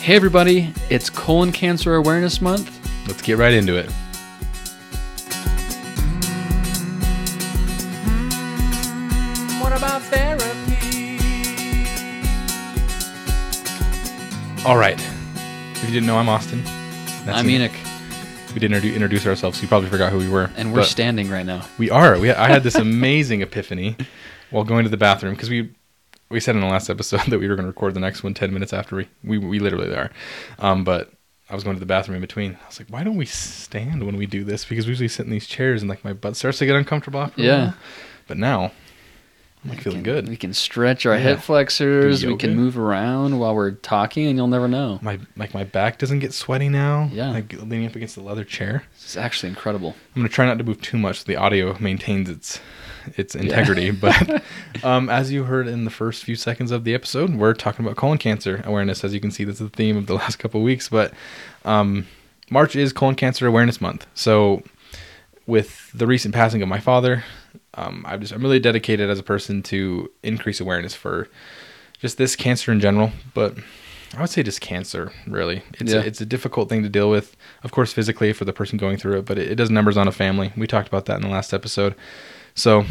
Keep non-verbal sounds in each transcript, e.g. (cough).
Hey, everybody, it's Colon Cancer Awareness Month. Let's get right into it. What about therapy? All right. If you didn't know, I'm Austin. That's I'm me. Enoch, We didn't introduce ourselves, so you probably forgot who we were. and we're But standing right now. we are. We, I had this amazing epiphany while going to the bathroom because we we said in the last episode (laughs) that we were going to record the next one 10 minutes after we we, we literally are. Um, but I was going to the bathroom in between. I was like, why don't we stand when we do this? Because we usually sit in these chairs and like my butt starts to get uncomfortable. After Yeah. But now I'm feeling good. We can stretch our Yeah. hip flexors. We can move around while we're talking, and you'll never know. my like my back doesn't get sweaty now. Yeah. Like leaning up against the leather chair. It's actually incredible. I'm gonna try not to move too much so the audio maintains its its integrity. (laughs) but um, as you heard in the first few seconds of the episode, we're talking about colon cancer awareness. As you can see, that's the theme of the (laughs) last couple of weeks. But um, March is colon cancer awareness month. So with the recent passing of my father, um, I'm just I'm really dedicated as a person to increase awareness for just this cancer in general, but I would say just cancer. Really, it's Yeah. a, it's a difficult thing to deal with. Of course, physically for the person going through it, but it, it does numbers on a family. We talked about that in the last episode. So,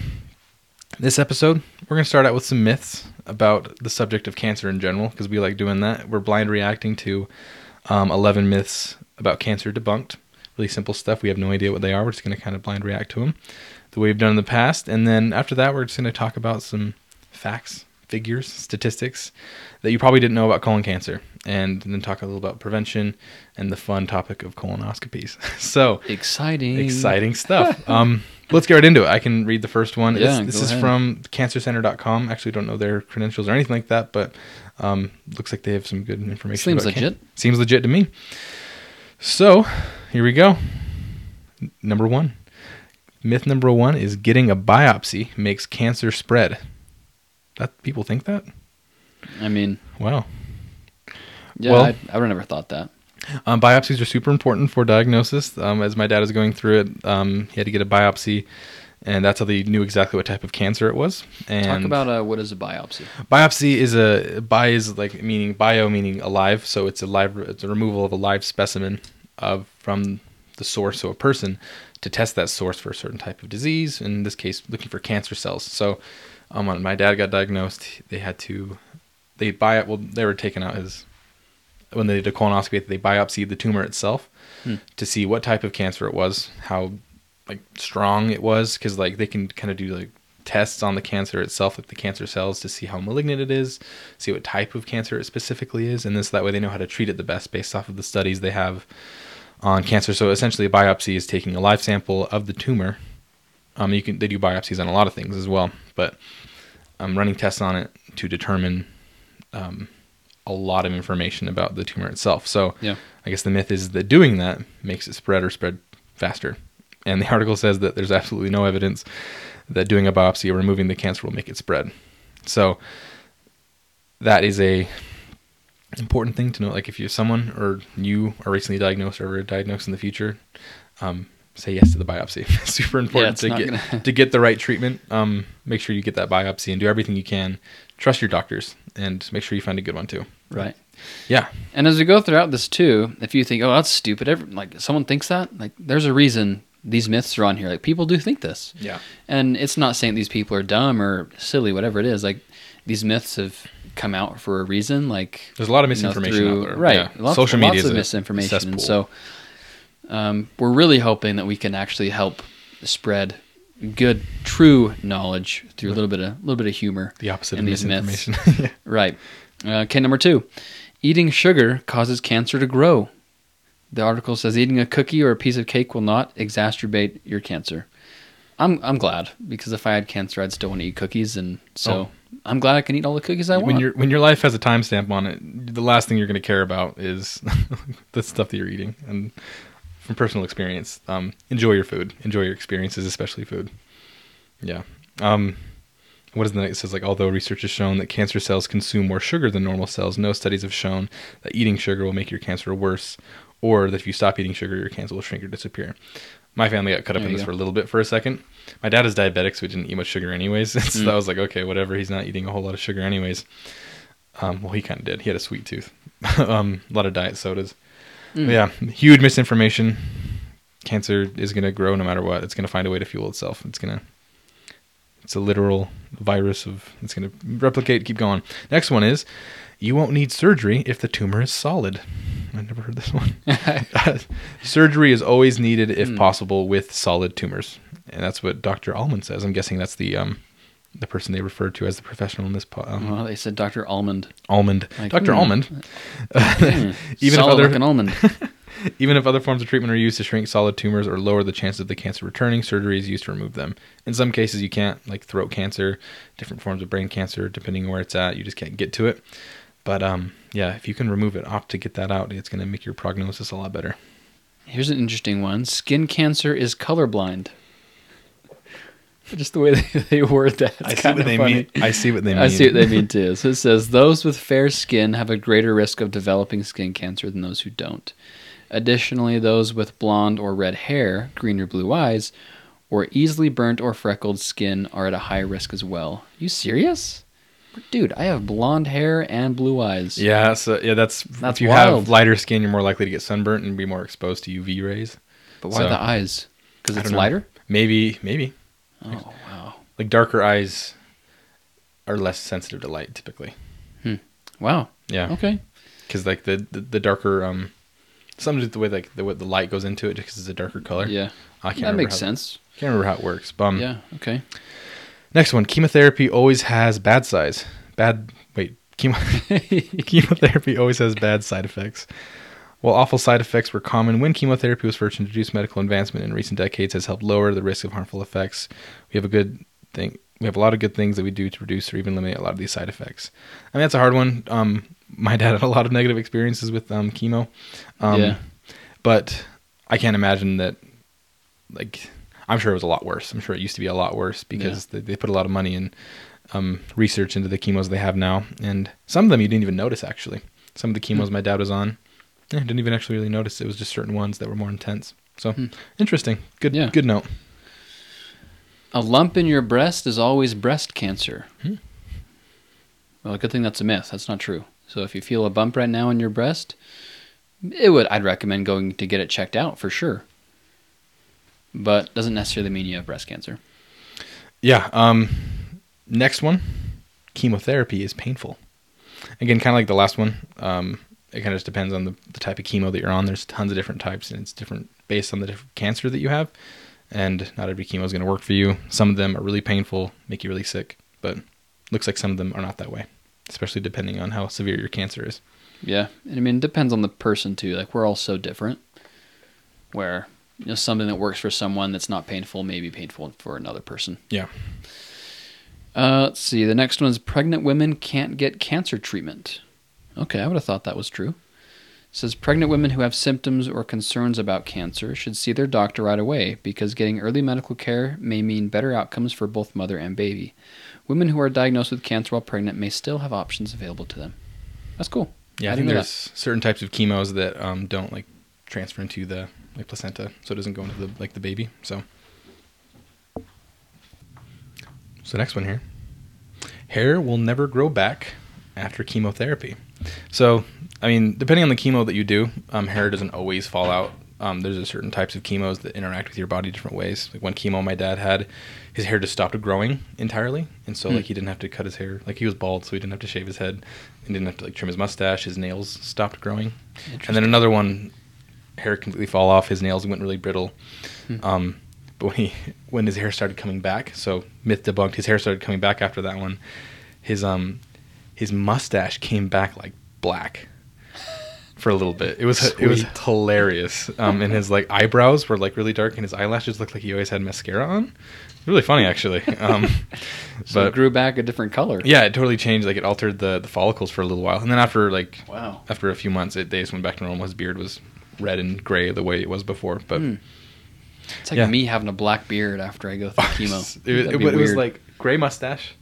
this episode, we're going to start out with some myths about the subject of cancer in general because we like doing that. We're blind reacting to um, 11 myths about cancer debunked. Really simple stuff. We have no idea what they are. We're just going to kind of blind react to them the way we've done in the past. And then after that, we're just going to talk about some facts, figures, statistics that you probably didn't know about colon cancer. And then talk a little about prevention and the fun topic of colonoscopies. (laughs) so, Exciting. exciting (laughs) stuff. um, let's get right into it. I can read the first one. Yeah, this go is ahead. from cancercenter.com. Actually, don't know their credentials or anything like that, but um, looks like they have some good information. Seems about can- legit. Seems legit to me. So, here we go. Number one. Myth number one is getting a biopsy makes cancer spread. That people think that? I mean, Wow. yeah, Well- I, I would have never thought that. Um, biopsies are super important for diagnosis. Um, as my dad is going through it, um, he had to get a biopsy, and that's how they knew exactly what type of cancer it was. And Talk about uh, what is a biopsy. biopsy is a bi is like meaning bio meaning alive, so it's a live it's a removal of a live specimen of from the source, so a person, to test that source for a certain type of disease. In this case, looking for cancer cells. So, um, when my dad got diagnosed, they had to they buy it. well they were taking out his when they did a colonoscopy they biopsied the tumor itself Hmm. to see what type of cancer it was, how like strong it was, because like they can kind of do like tests on the cancer itself, like the cancer cells, to see how malignant it is, see what type of cancer it specifically is, and this that way they know how to treat it the best based off of the studies they have on cancer. So essentially, a biopsy is taking a live sample of the tumor. Um, you can they do biopsies on a lot of things as well, but I'm running tests on it to determine um, a lot of information about the tumor itself. So Yeah. I guess the myth is that doing that makes it spread or spread faster. And the (laughs) article says that there's absolutely no evidence that doing a biopsy or removing the cancer will make it spread. So that is a important thing to know. Like if you're someone or you are recently diagnosed or diagnosed in the future, um, say yes to the biopsy. (laughs) Super important it's to get gonna- to get the right treatment. Um, make sure you get that biopsy and do everything you can. Trust your doctors and make sure you find a good one too. Right. Yeah, And as we go throughout this too, if you think, "Oh, that's stupid," every, like someone thinks that, like there's a reason these myths are on here. Like people do think this, yeah, and it's not saying these people are dumb or silly, whatever it is. Like these myths have come out for a reason. Like there's a lot of you know, misinformation through- out there. right? Yeah. Lots, Social lots media is of misinformation, and so um, we're really hoping that we can actually help spread good, true knowledge through a little bit of a little bit of humor. the opposite of misinformation. Yeah. (laughs) (laughs) Right. Uh, okay, number two. Eating sugar causes cancer to grow. The article says eating a cookie or a piece of cake will not exacerbate your cancer. I'm I'm glad because if I had cancer, I'd still want to eat cookies, and so Oh. I'm glad I can eat all the cookies I want. when your when your life has a timestamp on it, the last thing you're going to care about is (laughs) the stuff that you're eating. And from personal experience, um, enjoy your food, enjoy your experiences, especially food. Yeah. Um, what is the next? It says like although research has shown that cancer cells consume more sugar than normal cells, no studies have shown that eating sugar will make your cancer worse, or that if you stop eating sugar, your cancer will shrink or disappear. My family got cut up There in this go. for a little bit for a second. My dad is diabetic, so he didn't eat much sugar anyways. (laughs) so Mm. I was like, okay, whatever. He's not eating a whole lot of sugar anyways. Um, well, he kind of did. He had a sweet tooth. (laughs) um, a lot of diet sodas. Mm. Yeah, huge misinformation. Cancer is going to grow no matter what. It's going to find a way to fuel itself. It's going to. It's a literal virus of. It's going to replicate. Keep going. Next one is, you won't need surgery if the tumor is solid. I never heard this one. (laughs) (laughs) surgery is always needed if Hmm. possible with solid tumors, and that's what Dr. Allman says. I'm guessing that's the um, the person they referred to as the professional in this. Po- um, Well, they said Dr. Almond. Almond, Like, Dr. hmm. Almond. Hmm. (laughs) Even if other almond. even if other forms of treatment are used to shrink solid tumors or lower the chance of the cancer returning, surgery is used to remove them. In some cases, you can't, like throat cancer, different forms of brain cancer, depending on where it's at, you just can't get to it. But um, yeah, if you can remove it, opt to get that out. It's going to make your prognosis a lot better. Here's an interesting one. Skin cancer is colorblind. Just the way (laughs) they, they word that. It's kinda funny. I see what they mean. I see what they mean too. So it says those with fair skin have a greater risk of developing skin cancer than those who don't. Additionally, those with blonde or red hair, green or blue eyes, or easily burnt or freckled skin are at a high risk as well. You serious? Dude, I have blonde hair and blue eyes. Yeah, so yeah, that's, That's if you wild. have lighter skin, you're more likely to get sunburnt and be more exposed to UV rays. But why So- the eyes? Because I it's don't know. lighter? Maybe, maybe Oh, wow. like darker eyes are less sensitive to light typically. Wow. Yeah. Okay. because like the, the the darker um something with the way like the way the light goes into it just because it's a darker color. Yeah. I can't That remember makes how, sense. Can't remember how it works. But um, yeah. Okay. Next one, chemotherapy always has bad sides. Bad wait, chemo (laughs) chemotherapy always has bad side effects. While awful side effects were common when chemotherapy was first introduced, medical advancement in recent decades has helped lower the risk of harmful effects. We have a good thing. We have a lot of good things that we do to reduce or even eliminate a lot of these side effects. I mean, that's a hard one. Um, my dad had a lot of negative experiences with um, chemo. Um, Yeah. But I can't imagine that, like, I'm sure it was a lot worse. I'm sure it used to be a lot worse because they, they put a lot of money in um, research into the chemos they have now. And some of them you didn't even notice, actually. Some of the chemos my dad was on, I didn't even actually really notice. It was just certain ones that were more intense. So Hmm. interesting. Good, Yeah. good note. A lump in your breast is always breast cancer. Hmm. Well, good thing that's a myth. That's not true. So if you feel a bump right now in your breast, it would I'd recommend going to get it checked out for sure. But doesn't necessarily mean you have breast cancer. Yeah. Um, next one, chemotherapy is painful. Again, kind of like the last one. Um, it kind of just depends on the, the type of chemo that you're on. There's tons of different types, and it's different based on the different cancer that you have. And not every chemo is going to work for you. Some of them are really painful, make you really sick, but looks like some of them are not that way, especially depending on how severe your cancer is. Yeah. And I mean it depends on the person too. Like we're all so different. Where you know something that works for someone that's not painful may be painful for another person. Yeah. Uh, let's see. The next one is pregnant women can't get cancer treatment. Okay, I would have thought that was true. It says pregnant women who have symptoms or concerns about cancer should see their doctor right away because getting early medical care may mean better outcomes for both mother and baby. Women who are diagnosed with cancer while pregnant may still have options available to them. That's cool. Yeah, I, I think there's certain types of chemos that um, don't like transfer into the like placenta, so it doesn't go into the like the baby. So, so next one here, hair will never grow back after chemotherapy. So, I mean, depending on the chemo that you do, um, hair doesn't always fall out. Um, there's a certain types of chemos that interact with your body different ways. Like one chemo my dad had, his hair just stopped growing entirely, and so Hmm. like he didn't have to cut his hair. Like he was bald, so he didn't have to shave his head, and didn't have to like trim his mustache. His nails stopped growing, and then another one, hair completely fall off. His nails went really brittle. Hmm. Um, but when he when his hair started coming back, so myth debunked. His hair started coming back after that one. His um his mustache came back like black (laughs) for a little bit. It was it was hilarious. Um, and his like eyebrows were like really dark, and his eyelashes looked like he always had mascara on. Really funny, actually. (laughs) Um, So it but grew back a different color. yeah, it totally changed. Like it altered the the follicles for a little while, and then after like Wow. after a few months, it they just went back to normal. His beard was red and gray the way it was before. But Hmm. It's like Yeah. me having a black beard after I go through (laughs) chemo. it, was- That'd be but it was like gray mustache.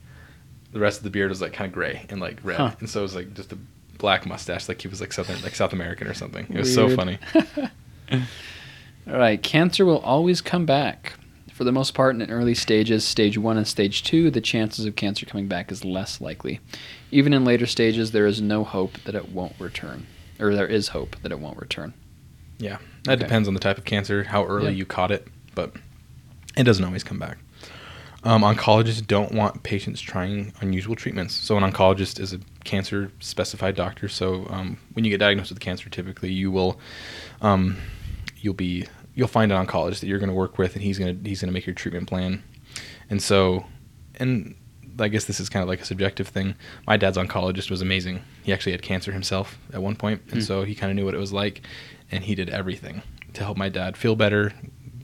The rest of the beard was like kind of gray and like red, Huh. and so it was like just a black mustache, like he was like southern, like South American or something. It was so funny. (laughs) All right, cancer will always come back. For the most part, in early stages, stage one and stage two, the chances of cancer coming back is less likely. Even in later stages, there is no hope that it won't return, or there is hope that it won't return. Yeah, that Okay. depends on the type of cancer, how early you caught it, but it doesn't always come back. Um, oncologists don't want patients trying unusual treatments. So an oncologist is a cancer specified doctor. So um, when you get diagnosed with cancer, typically you will um, you'll be you'll find an oncologist that you're going to work with, and he's gonna he's gonna make your treatment plan. And so, and I guess this is kind of like a subjective thing. My dad's oncologist was amazing. He actually had cancer himself at one point, and Hmm. so he kind of knew what it was like, and he did everything to help my dad feel better,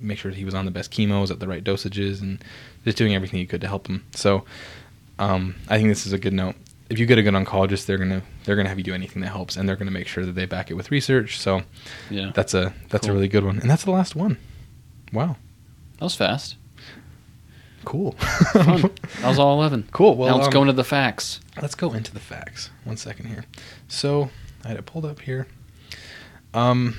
make sure he was on the best chemos at the right dosages, and just doing everything he could to help him. So, um, I think this is a good note. If you get a good oncologist, they're gonna they're gonna have you do anything that helps, and they're gonna make sure that they back it with research. So Yeah. That's a that's a really good one, and that's the last one. Wow, that was fast. Cool, Fun. (laughs) that was all 11. cool. Well, now let's um, go into the facts. let's go into the facts. One second here. So I had it pulled up here. Um.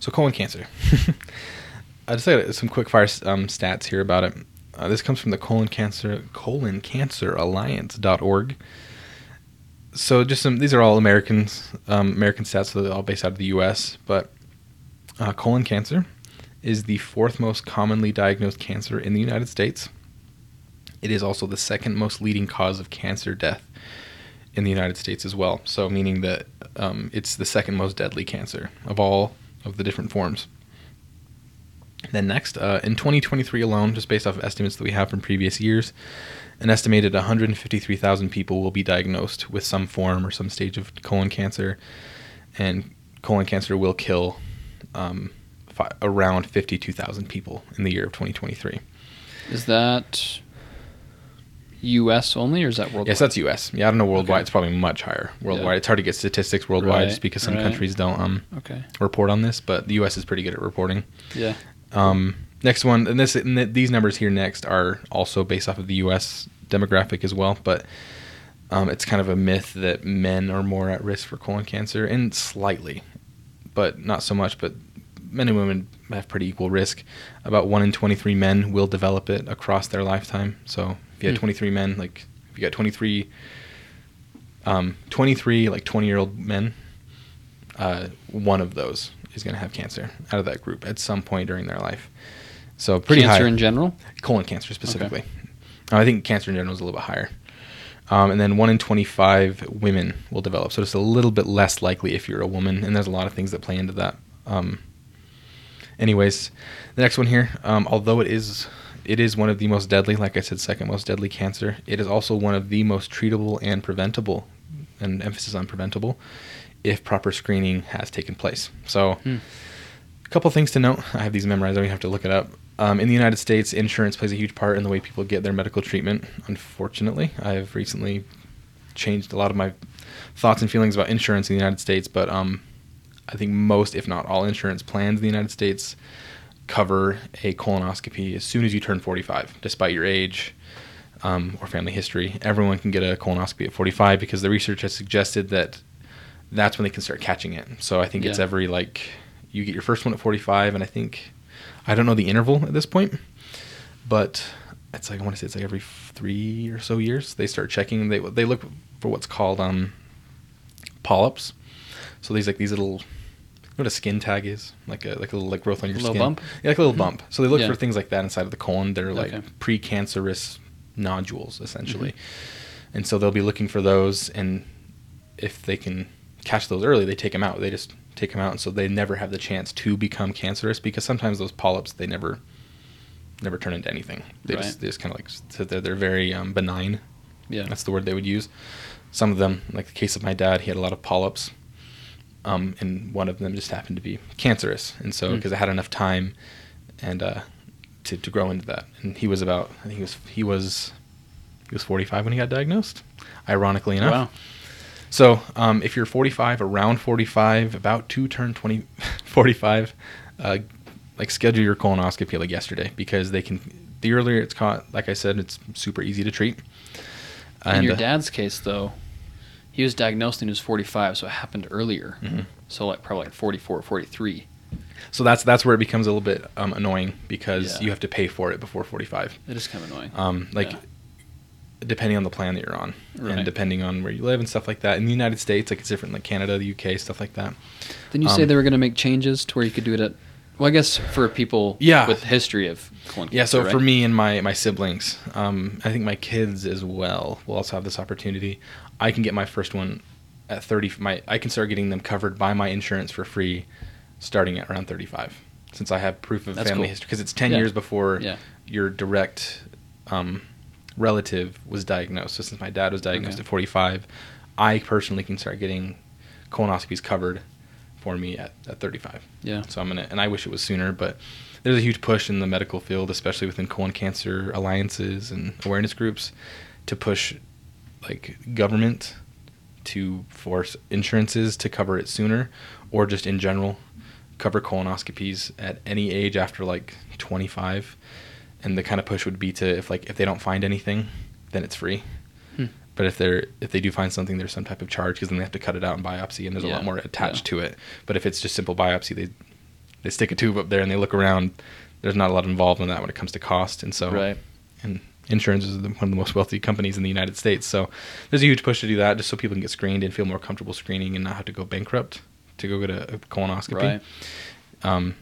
So colon cancer. (laughs) I just got some quick fire um, stats here about it. Uh, this comes from the colon cancer colon cancer alliance.org. So just some these are all Americans um, American stats, so they're all based out of the U.S. But uh, colon cancer is the fourth most commonly diagnosed cancer in the United States. It is also the second most leading cause of cancer death in the United States as well. So, meaning that um, it's the second most deadly cancer of all of the different forms. Then, next, uh, in 2023 alone, just based off of estimates that we have from previous years, an estimated 153,000 people will be diagnosed with some form or some stage of colon cancer, and colon cancer will kill um, fi- around 52,000 people in the year of 2023. Is that U.S. only, or is that worldwide? Yes, that's U.S. Yeah, I don't know worldwide. Okay. It's probably much higher worldwide. Yeah. It's hard to get statistics worldwide Right, just because some right. countries don't um, okay. report on this, but the U.S. is pretty good at reporting. Yeah. Um, next one, and this and th- these numbers here next are also based off of the U.S. demographic as well, but um, it's kind of a myth that men are more at risk for colon cancer, and slightly, but not so much. But men and women have pretty equal risk. About one in 23 men will develop it across their lifetime. So if you had Hmm. 23 men, like if you got 23, um, 23 like 20 year old men, uh, one of those is going to have cancer out of that group at some point during their life. So pretty cancer high in general. colon cancer specifically. Uh, I think cancer in general is a little bit higher. Um, and then one in 25 women will develop. So it's a little bit less likely if you're a woman. And there's a lot of things that play into that. Um, anyways, the next one here, um, although it is it is one of the most deadly, like I said, second most deadly cancer. It is also one of the most treatable and preventable, and emphasis on preventable, if proper screening has taken place. So, Hmm. a couple things to note. I have these memorized. I don't even have to look it up. Um, in the United States, insurance plays a huge part in the way people get their medical treatment. Unfortunately, I've recently changed a lot of my thoughts and feelings about insurance in the United States, but um, I think most, if not all, insurance plans in the United States cover a colonoscopy as soon as you turn 45, despite your age um, or family history. Everyone can get a colonoscopy at 45 because the research has suggested that that's when they can start catching it. So I think it's every like you get your first one at 45, and I think I don't know the interval at this point, but it's like I want to say it's like every three or so years they start checking. They they look for what's called um polyps. So these like these little you know what a skin tag is like a like a little like growth on your Little skin. bump? Yeah, like a little bump. So they look Yeah. for things like that inside of the colon. They're like Okay. precancerous nodules essentially, Mm-hmm. and so they'll be looking for those. And if they can catch those early, they take them out. They just take them out, and so they never have the chance to become cancerous because sometimes those polyps they never never turn into anything. They Right. just they just kind of like sit there. They're very um, benign. Yeah. That's the word they would use. Some of them, like the case of my dad, he had a lot of polyps, um, and one of them just happened to be cancerous. And so, Hmm. because I had enough time, and uh, to to grow into that, and he was about, I think he was he was he was 45 when he got diagnosed. Ironically enough. Wow. So, um, if you're 45, around 45, about to turn 20, (laughs) 45, uh, like schedule your colonoscopy like yesterday because they can. The earlier it's caught, like I said, it's super easy to treat. In your uh, dad's case, though, he was diagnosed when he was 45, so it happened earlier. Mhm. So like probably like 44, 43. So that's that's where it becomes a little bit um, annoying because Yeah. you have to pay for it before 45. It is kind of annoying. Um, like Yeah. depending on the plan that you're on Right. and depending on where you live and stuff like that. In the United States, like it's different, like Canada, the UK, stuff like that. Didn't you say um, they were going to make changes to where you could do it at? Well, I guess for people Yeah. with history of colon cancer. Yeah, so cancer, for me and my my siblings, um, I think my kids as well will also have this opportunity. I can get my first one at 30. My I can start getting them covered by my insurance for free, starting at around 35, since I have proof of That's family cool. history. Because it's 10 Yeah. years before Yeah. your direct um, relative was diagnosed. So since my dad was diagnosed Okay. at 45, I personally can start getting colonoscopies covered for me at, at 35. Yeah. So I'm gonna, and I wish it was sooner, but there's a huge push in the medical field, especially within colon cancer alliances and awareness groups, to push like government to force insurances to cover it sooner, or just in general cover colonoscopies at any age after like 25. And the kind of push would be to if like if they don't find anything, then it's free. Hmm. But if they're if they do find something, there's some type of charge because then they have to cut it out and biopsy, and there's a lot more attached yeah. to it. But if it's just simple biopsy, they they stick a tube up there and they look around. There's not a lot involved in that when it comes to cost, and so Right. and insurance is one of the most wealthy companies in the United States. So there's a huge push to do that, just so people can get screened and feel more comfortable screening and not have to go bankrupt to go get a, a colonoscopy. Right. Um,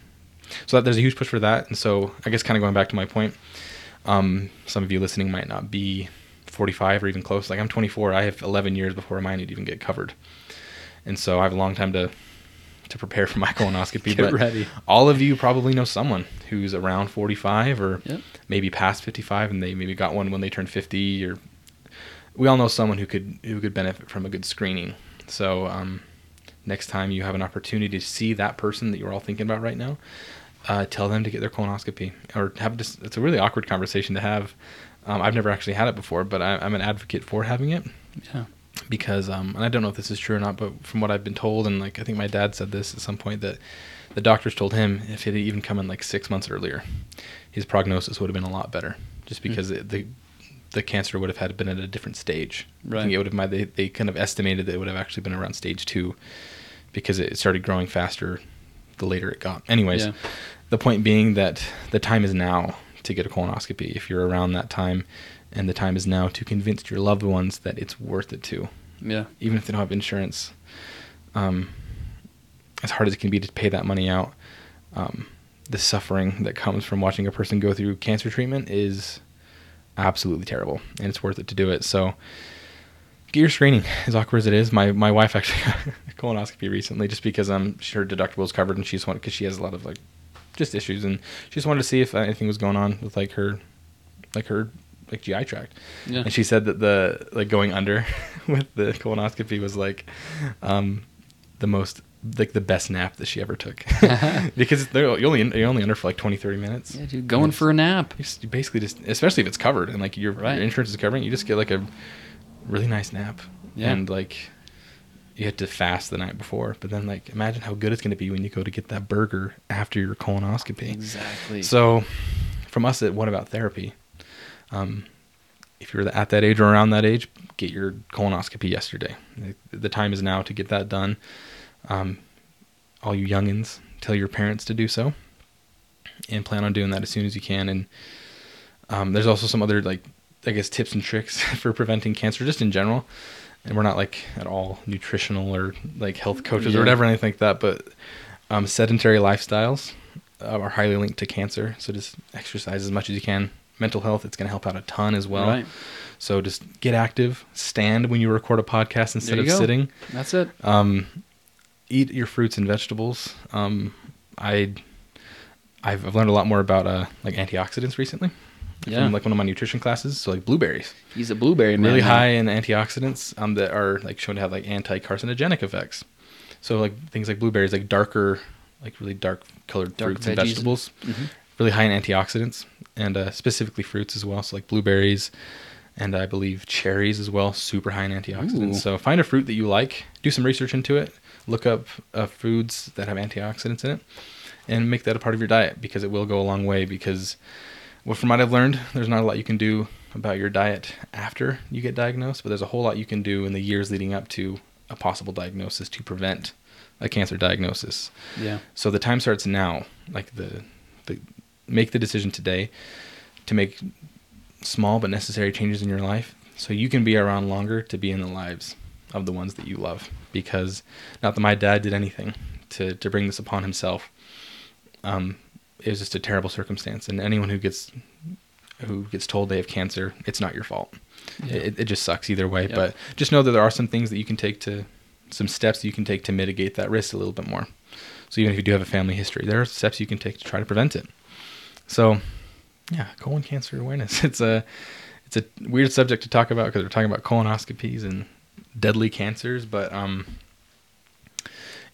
so that, there's a huge push for that, and so I guess kind of going back to my point, um, some of you listening might not be 45 or even close. Like I'm 24, I have 11 years before mine would even get covered, and so I have a long time to to prepare for (laughs) my colonoscopy. Get but ready. all of you probably know someone who's around 45 or Yep. maybe past 55, and they maybe got one when they turned 50, or we all know someone who could who could benefit from a good screening. So um, next time you have an opportunity to see that person that you're all thinking about right now, uh, tell them to get their colonoscopy or have this. It's a really awkward conversation to have. Um, I've never actually had it before, but I, I'm an advocate for having it Yeah. Because um, and I don't know if this is true or not, but from what I've been told, and like I think my dad said this at some point that the doctors told him if it had even come in like six months earlier, his prognosis would have been a lot better, just because it, the the cancer would have had been at a different stage. I Right. think it would have might- they they kind of estimated that it would have actually been around stage two, because it started growing faster the later it got. Anyways, Yeah. the point being that the time is now to get a colonoscopy if you're around that time, and the time is now to convince your loved ones that it's worth it too Yeah. even if they don't have insurance, um, as hard as it can be to pay that money out, um, the suffering that comes from watching a person go through cancer treatment is absolutely terrible, and it's worth it to do it. So, get your screening. As awkward as it is, my my wife actually (laughs) got a colonoscopy recently, just because um her deductible is covered, and she's wanted because she has a lot of like just issues, and she just wanted to see if anything was going on with like her like her like GI tract. Yeah. And she said that the like going under (laughs) with the colonoscopy was like um the most like the best nap that she ever took (laughs) (laughs) because they're you're only you're only under for like 20 30 minutes. Yeah, dude, going for a nap. You, basically just especially if it's covered and like your, Right. your insurance is covering, you just get like a really nice nap. Yeah. And like you had to fast the night before, but then like imagine how good it's going to be when you go to get that burger after your colonoscopy. Exactly. So, from us at What About Therapy, um, if you're at that age or around that age, get your colonoscopy yesterday. The time is now to get that done. Um, all you youngins, tell your parents to do so, and plan on doing that as soon as you can. And um, there's also some other like I guess tips and tricks (laughs) for preventing cancer, just in general. And we're not like at all nutritional or like health coaches or whatever, anything like that. But um, sedentary lifestyles uh, are highly linked to cancer. So just exercise as much as you can. Mental health, it's going to help out a ton as well. Right. So just get active. Stand when you record a podcast instead of go. sitting. That's it. Um, eat your fruits and vegetables. Um, I, I've, I've learned a lot more about uh, like antioxidants recently. Yeah. From like one of my nutrition classes. So like blueberries, He's a blueberry man. really high in antioxidants um, that are like shown to have like anti-carcinogenic effects. So like things like blueberries, like darker, like really dark colored Dark fruits and veggies. vegetables, Mhm. Really high in antioxidants and uh, specifically fruits as well. So like blueberries and I believe cherries as well, super high in antioxidants. Ooh. So find a fruit that you like, do some research into it, look up uh, foods that have antioxidants in it, and make that a part of your diet because it will go a long way. Because well, from what I've learned, there's not a lot you can do about your diet after you get diagnosed, but there's a whole lot you can do in the years leading up to a possible diagnosis to prevent a cancer diagnosis. Yeah. So the time starts now. Like the the make the decision today to make small but necessary changes in your life so you can be around longer to be in the lives of the ones that you love. Because not that my dad did anything to to bring this upon himself. Um it was just a terrible circumstance. And anyone who gets who gets told they have cancer it's not your fault. Yeah. it, it just sucks either way. Yep. but just know that there are some things that you can take to some steps you can take to mitigate that risk a little bit more. So even if you do have a family history there are steps you can take to try to prevent it so yeah colon cancer awareness (laughs) it's a it's a weird subject to talk about because we're talking about colonoscopies and deadly cancers but um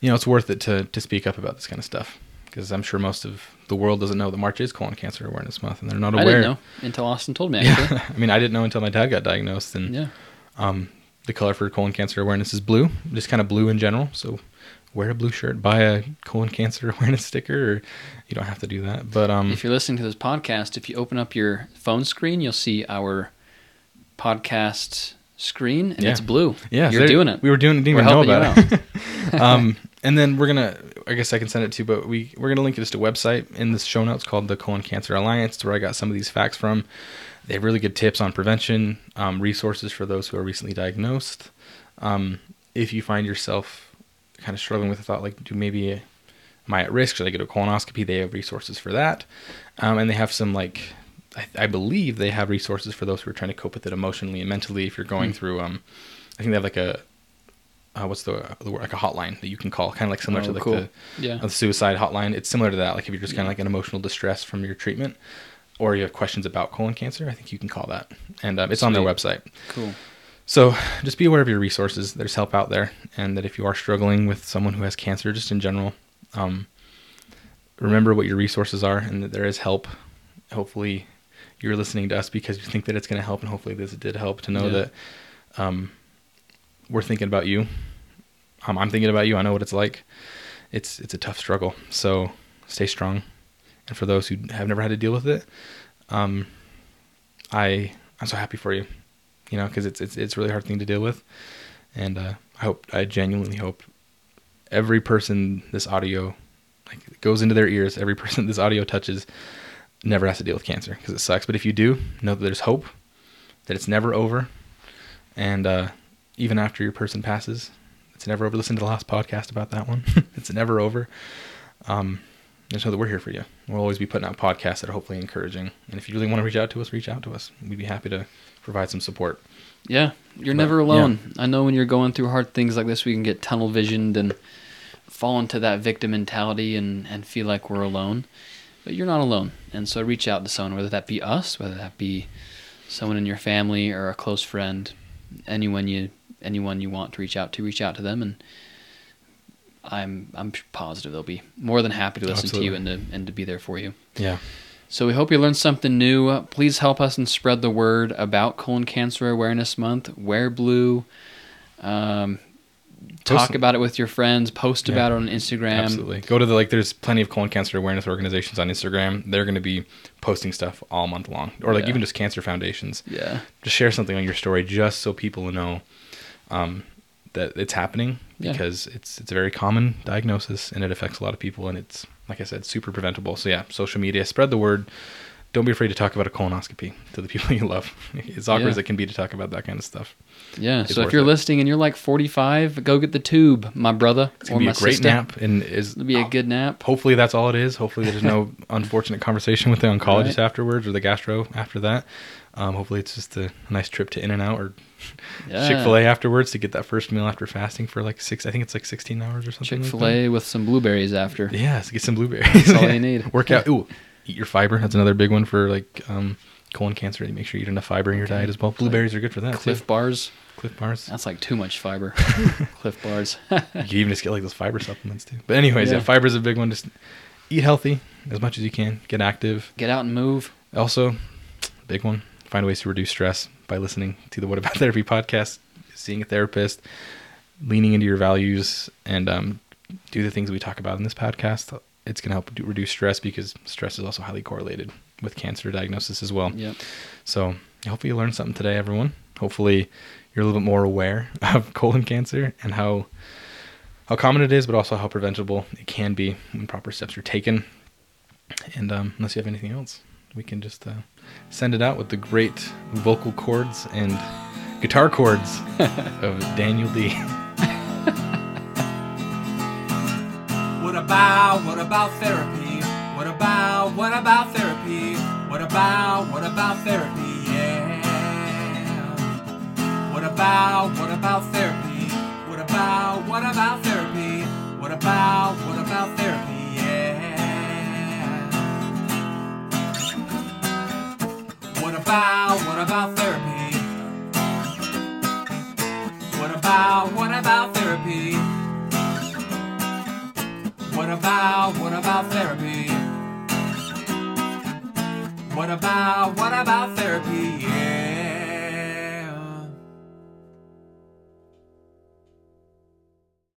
you know it's worth it to to speak up about this kind of stuff because i'm sure most of the world doesn't know that march is colon cancer awareness month and they're not I aware didn't know until Austin told me. Actually. yeah (laughs) i mean i didn't know until my dad got diagnosed and yeah. um, the color for colon cancer awareness is blue, just kind of blue in general. So wear a blue shirt, buy a colon cancer (laughs) awareness sticker, or you don't have to do that. But um, If you're listening to this podcast, if you open up your phone screen, you'll see our podcast screen, and Yeah. it's blue. yeah, you're doing it. We were doing, it. didn't We're even know about it. (laughs) um, and then we're gonna, I guess I can send it to, you, but we we're gonna link it just a website in the show notes called the Colon Cancer Alliance, to where I got some of these facts from. They have really good tips on prevention, um, resources for those who are recently diagnosed. Um, if you find yourself kind of struggling with the thought, like, do maybe am I at risk? Should I get a colonoscopy? They have resources for that, um, and they have some like. I, I believe they have resources for those who are trying to cope with it emotionally and mentally. If you're going Hmm. through, um, I think they have like a, uh, what's the, the word, like a hotline that you can call, kind of like similar Oh, to like cool. the, Yeah. the suicide hotline. It's similar to that. Like if you're just kind Yeah. of like in emotional distress from your treatment, or you have questions about colon cancer, I think you can call that, and um, it's on their website. Cool. So just be aware of your resources. There's help out there, and that if you are struggling with someone who has cancer, just in general, um, remember what your resources are, and that there is help. Hopefully, you're listening to us because you think that it's going to help, and hopefully this did help to know Yeah. that um, we're thinking about you. Um, I'm thinking about you. I know what it's like. It's it's a tough struggle. So stay strong. And for those who have never had to deal with it, um, I I'm so happy for you. You know, because it's it's it's a really hard thing to deal with. And uh, I hope I genuinely hope every person this audio like goes into their ears, every (laughs) person this audio touches, never has to deal with cancer because it sucks. But if you do, know that there's hope, that it's never over, and uh, even after your person passes, it's never over. Listen to the last podcast about that one. (laughs) it's never over. Um, just know that we're here for you. We'll always be putting out podcasts that are hopefully encouraging. And if you really want to reach out to us, reach out to us. We'd be happy to provide some support. Yeah, you're But, never yeah. alone. I know when you're going through hard things like this, we can get tunnel visioned and fall into that victim mentality and, and feel like we're alone. But you're not alone. And so reach out to someone, whether that be us, whether that be someone in your family or a close friend, anyone you anyone you want to reach out to, reach out to them and I'm I'm positive they'll be more than happy to listen to you and to and to be there for you. Yeah. So we hope you learned something new. Uh, Please help us and spread the word about colon cancer awareness month. Wear blue. Um, talk about it with your friends. Post Yeah. about it on Instagram. Absolutely. Go to the like. There's plenty of colon cancer awareness organizations on Instagram. They're going to be posting stuff all month long, or like Yeah. even just cancer foundations. Yeah. Just share something on your story, just so people know um, that it's happening Yeah. because it's it's a very common diagnosis and it affects a lot of people, and it's like I said, super preventable. So yeah, social media, spread the word. Don't be afraid to talk about a colonoscopy (laughs) to the people you love. (laughs) As awkward Yeah. as it can be to talk about that kind of stuff. Yeah. It's so if you're it. listening and you're like 45, go get the tube, my brother It's or gonna be my a great sister. nap, and is It'll be a good nap. hopefully that's all it is. Hopefully there's no (laughs) unfortunate conversation with the oncologist Right. afterwards or the gastro after that. Um, hopefully it's just a nice trip to In-N-Out or Yeah. Chick Fil A afterwards to get that first meal after fasting for like six. I think it's like 16 hours or something. Chick Fil A with some blueberries after. Yeah, so get some blueberries. That's all you need. (laughs) Work out. Ooh, eat your fiber. That's another big one for like um, colon cancer. You make sure you eat enough fiber in your diet as well. Blueberries are good for that Clif too. bars. Clif bars. That's like too much fiber. (laughs) Clif bars. (laughs) You can even just get like those fiber supplements too. But anyways, yeah, Yeah. fiber is a big one. Just eat healthy as much as you can. Get active. Get out and move. Also, big one, find ways to reduce stress by listening to the What About (laughs) Therapy podcast, seeing a therapist, leaning into your values, and um, do the things we talk about in this podcast. It's going to help reduce stress because stress is also highly correlated with cancer diagnosis as well. Yep. So, hopefully, you learned something today, everyone. Hopefully, you're a little bit more aware (laughs) of colon cancer and how how common it is, but also how preventable it can be when proper steps are taken. And um, unless you have anything else, we can just uh, send it out with the great vocal chords and guitar chords (laughs) of Daniel D. What about, what about therapy? What about, what about therapy? What about, what about therapy? Yeah. What about, what about therapy? What about, what about therapy? What about, what about therapy? About, what about therapy? What about, what about therapy? What about, what about therapy? What about, what about therapy?